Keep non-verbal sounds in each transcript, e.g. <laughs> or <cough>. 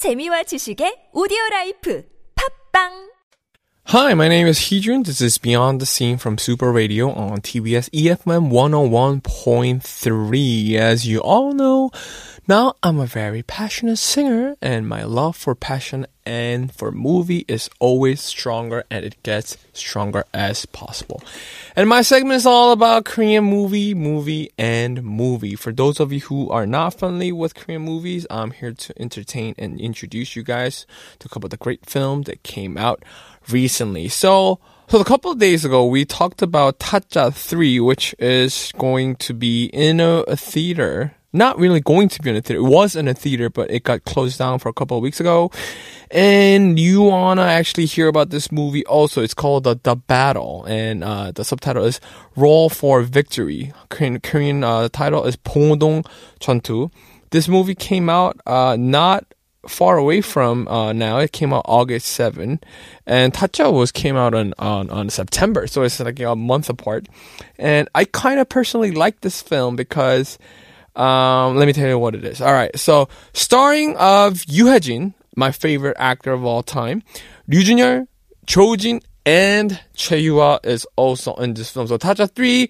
재미와 지식의 오디오 라이프 팝빵 Hi, my name is Heejun. This is Beyond the Scene from Super Radio on TBS EFM 101.3. As you all know, now I'm a very passionate singer and my love for passion and for movie is always stronger and it gets stronger as possible. And my segment is all about Korean movie, movie, and movie. For those of you who are not familiar with Korean movies, I'm here to entertain and introduce you guys to a couple of the great films that came out recently. So, so a couple of days ago, we talked about Tazza 3, which is going to be in a, a theater not really going to be in a theater. It was in a theater, but it got closed down for a couple of weeks ago. And you wanna actually hear about this movie also. It's called The, the Battle, and uh, the subtitle is Roll for Victory. Korean, Korean uh, title is Pongdong Chontu. This movie came out uh, not far away from uh, now. It came out August 7, and Tazza was came out on, on, on September, so it's like a month apart. And I kind of personally like this film because um, let me tell you what it is. All right, so starring of Yoo Hae-jin, my favorite actor of all time, Ryu Jun-yeol, Cho Jin, and Choi Yoo is also in this film. So Tazza 3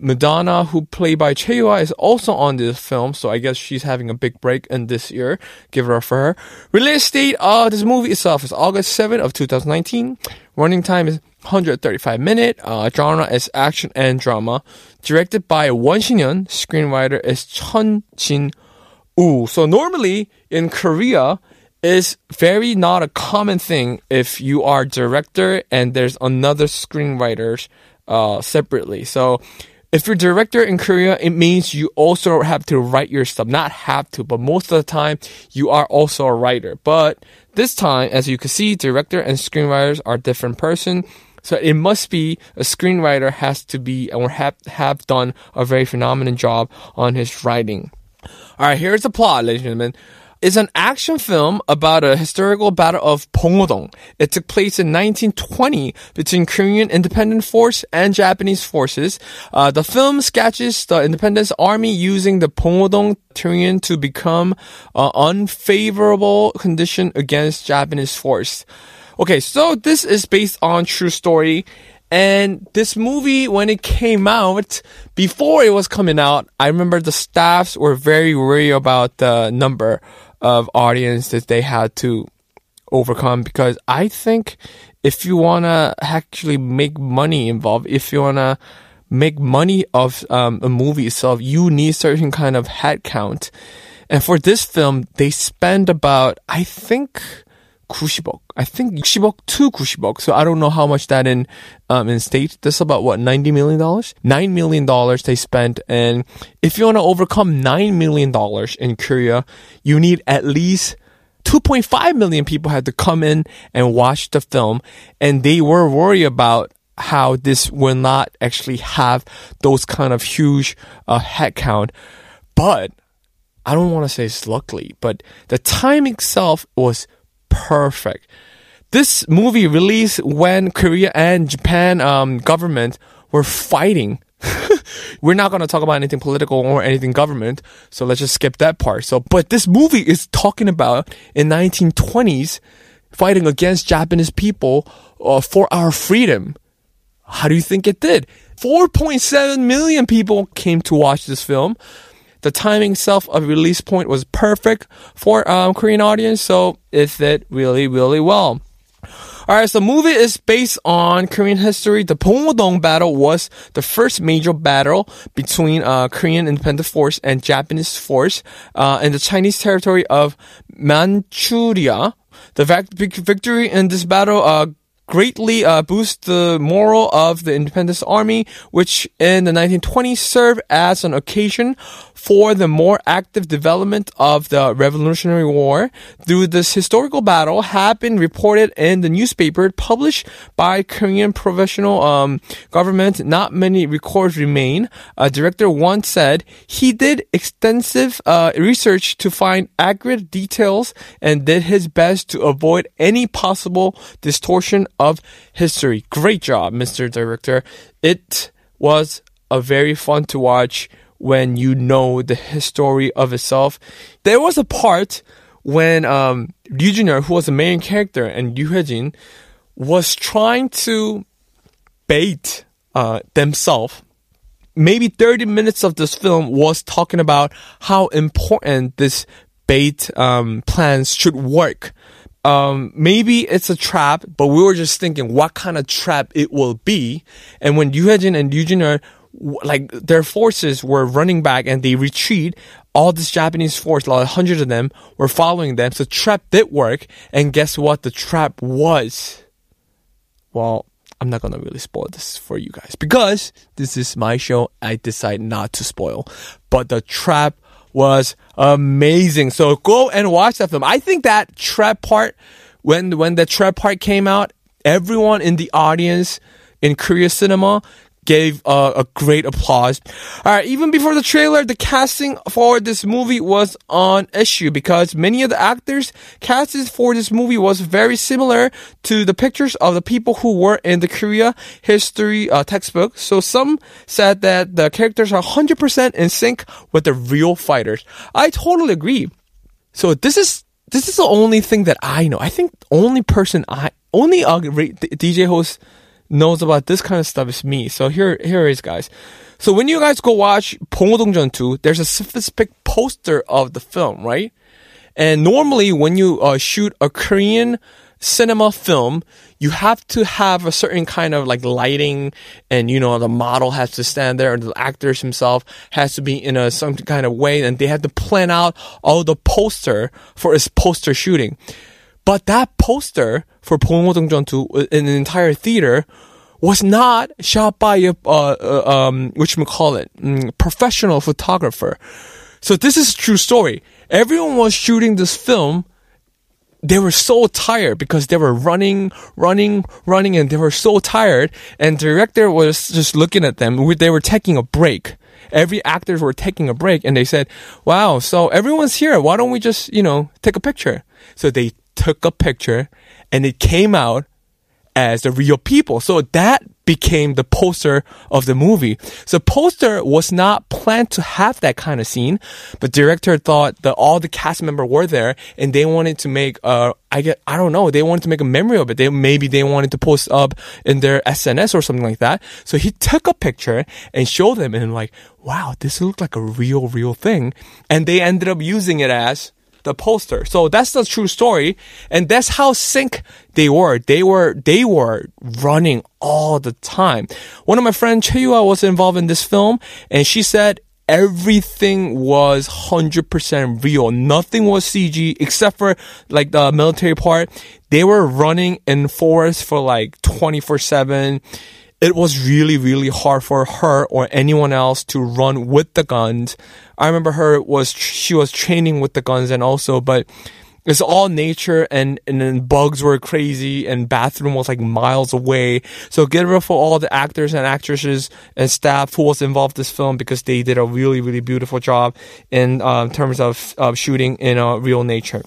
Madonna, who played by Cheyua, is also on this film, so I guess she's having a big break in this year. Give up for her. Release date of this movie itself is August 7th of 2019. Running time is 135 minute. Uh, genre is action and drama. Directed by Won Shin-yeon. Screenwriter is Chun Jin Woo. So normally in Korea, is very not a common thing if you are director and there's another screenwriter uh, separately. So if you're director in Korea, it means you also have to write your stuff. Not have to, but most of the time you are also a writer. But this time, as you can see, director and screenwriters are different person. So it must be a screenwriter has to be or have, have done a very phenomenal job on his writing. All right, here's the plot, ladies and gentlemen is an action film about a historical battle of Pongodong. It took place in 1920 between Korean independent force and Japanese forces. Uh, the film sketches the independence army using the Pongodong terrain to become uh, unfavorable condition against Japanese force. Okay, so this is based on true story. And this movie, when it came out, before it was coming out, I remember the staffs were very worried about the number of audience that they had to overcome because I think if you want to actually make money involved, if you want to make money of um, a movie itself, you need certain kind of head count. And for this film, they spend about, I think, 90억. I think 60억 to 90억. So I don't know how much that in um, in state. This is about what 90 million dollars. Nine million dollars they spent, and if you want to overcome nine million dollars in Korea, you need at least 2.5 million people had to come in and watch the film, and they were worried about how this will not actually have those kind of huge uh, head count. But I don't want to say it's luckily, but the time itself was perfect. This movie released when Korea and Japan um, government were fighting. <laughs> We're not going to talk about anything political or anything government, so let's just skip that part. So, but this movie is talking about in 1920s fighting against Japanese people uh, for our freedom. How do you think it did? 4.7 million people came to watch this film. The timing itself of release point was perfect for um, Korean audience, so it did really, really well. Alright, so the movie is based on Korean history. The Pongodong battle was the first major battle between uh, Korean independent force and Japanese force uh, in the Chinese territory of Manchuria. The victory in this battle uh, greatly uh, the morale of the independence army, which in the 1920s served as an occasion for the more active development of the Revolutionary War. Through this historical battle have been reported in the newspaper published by Korean provisional um, government. Not many records remain. A director once said he did extensive uh, research to find accurate details and did his best to avoid any possible distortion of history. Great job, Mr. Director. It was a very fun to watch when you know the history of itself. There was a part when um, Ryu Jun-yeol, who was the main character, and Yoo Hae-jin was trying to bait uh, themselves. Maybe 30 minutes of this film was talking about how important this bait um, plans should work. Um, maybe it's a trap, but we were just thinking what kind of trap it will be. And when Yoo Hae-jin and Ryu Jun-yeol like their forces were running back and they retreat. All this Japanese force, like hundreds of them, were following them. So trap did work. And guess what? The trap was. Well, I'm not gonna really spoil this for you guys because this is my show. I decide not to spoil. But the trap was amazing. So go and watch that film. I think that trap part, when when the trap part came out, everyone in the audience in Korea cinema gave uh, a great applause. All right, even before the trailer, the casting for this movie was on issue because many of the actors casted for this movie was very similar to the pictures of the people who were in the Korea history uh, textbook. So some said that the characters are 100% in sync with the real fighters. I totally agree. So this is this is the only thing that I know. I think only person I only uh, DJ host knows about this kind of stuff is me. So here, here is guys. So when you guys go watch 봉오동 2, there's a specific poster of the film, right? And normally when you uh, shoot a Korean cinema film, you have to have a certain kind of like lighting and you know the model has to stand there and the actors himself has to be in a some kind of way and they had to plan out all the poster for his poster shooting. But that poster for Pulmotung 2 uh, in an entire theater was not shot by a, uh, uh um, which we call it, um, mm, professional photographer. So this is a true story. Everyone was shooting this film. They were so tired because they were running, running, running, and they were so tired. And director was just looking at them. They were taking a break. Every actors were taking a break, and they said, "Wow, so everyone's here. Why don't we just, you know, take a picture?" So they took a picture and it came out as the real people. So that became the poster of the movie. So poster was not planned to have that kind of scene, but director thought that all the cast member were there and they wanted to make uh I get I don't know, they wanted to make a memory of it. They maybe they wanted to post up in their SNS or something like that. So he took a picture and showed them and like, wow, this looked like a real real thing. And they ended up using it as the poster. So that's the true story. And that's how sync they were. They were, they were running all the time. One of my friends, Cheyua, was involved in this film and she said everything was 100% real. Nothing was CG except for like the military part. They were running in forest for like 24 7 it was really, really hard for her or anyone else to run with the guns. I remember her was, she was training with the guns and also, but it's all nature and, and then bugs were crazy and bathroom was like miles away. So get rid for all the actors and actresses and staff who was involved in this film because they did a really, really beautiful job in uh, terms of, of shooting in uh, real nature.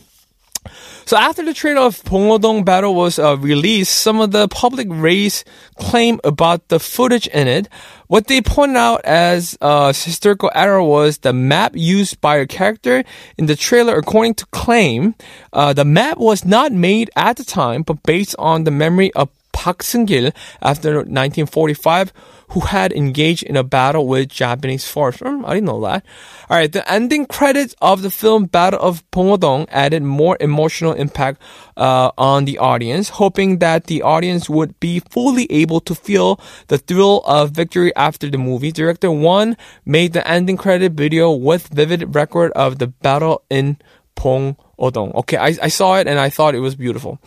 So after the trailer of Dong battle was uh, released, some of the public raised claim about the footage in it. What they pointed out as a historical error was the map used by a character in the trailer. According to claim, uh, the map was not made at the time, but based on the memory of Park Seung-gil after 1945 who had engaged in a battle with Japanese force. Mm, I didn't know that. All right, the ending credits of the film Battle of Dong added more emotional impact uh, on the audience, hoping that the audience would be fully able to feel the thrill of victory after the movie. Director Won made the ending credit video with vivid record of the battle in Dong. Okay, I, I saw it and I thought it was beautiful.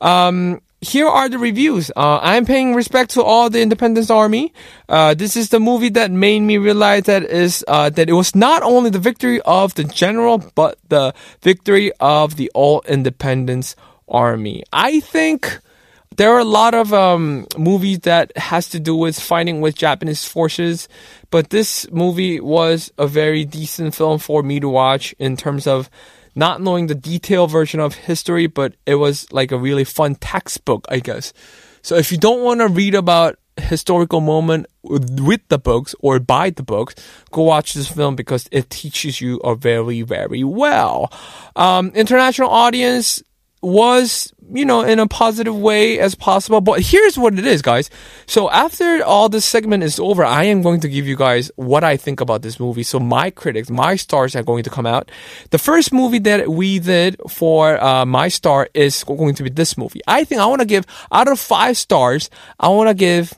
Um, here are the reviews. Uh, I'm paying respect to all the Independence Army. Uh, this is the movie that made me realize that is uh, that it was not only the victory of the general, but the victory of the all Independence Army. I think there are a lot of um, movies that has to do with fighting with Japanese forces, but this movie was a very decent film for me to watch in terms of not knowing the detailed version of history, but it was like a really fun textbook, I guess. So if you don't want to read about historical moment with the books or buy the books, go watch this film because it teaches you a very, very well. Um, international audience was, you know, in a positive way as possible. But here's what it is, guys. So after all this segment is over, I am going to give you guys what I think about this movie. So my critics, my stars are going to come out. The first movie that we did for uh, my star is going to be this movie. I think I want to give out of five stars, I want to give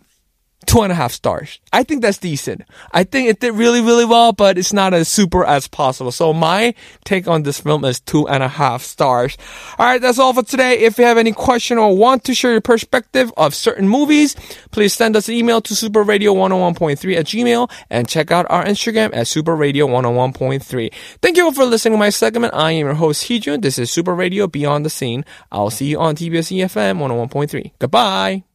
two and a half stars. I think that's decent. I think it did really, really well, but it's not as super as possible. So my take on this film is two and a half stars. All right, that's all for today. If you have any question or want to share your perspective of certain movies, please send us an email to superradio101.3 at gmail and check out our Instagram at superradio101.3. Thank you all for listening to my segment. I am your host, Heejun. This is Super Radio Beyond the Scene. I'll see you on TBS EFM 101.3. Goodbye.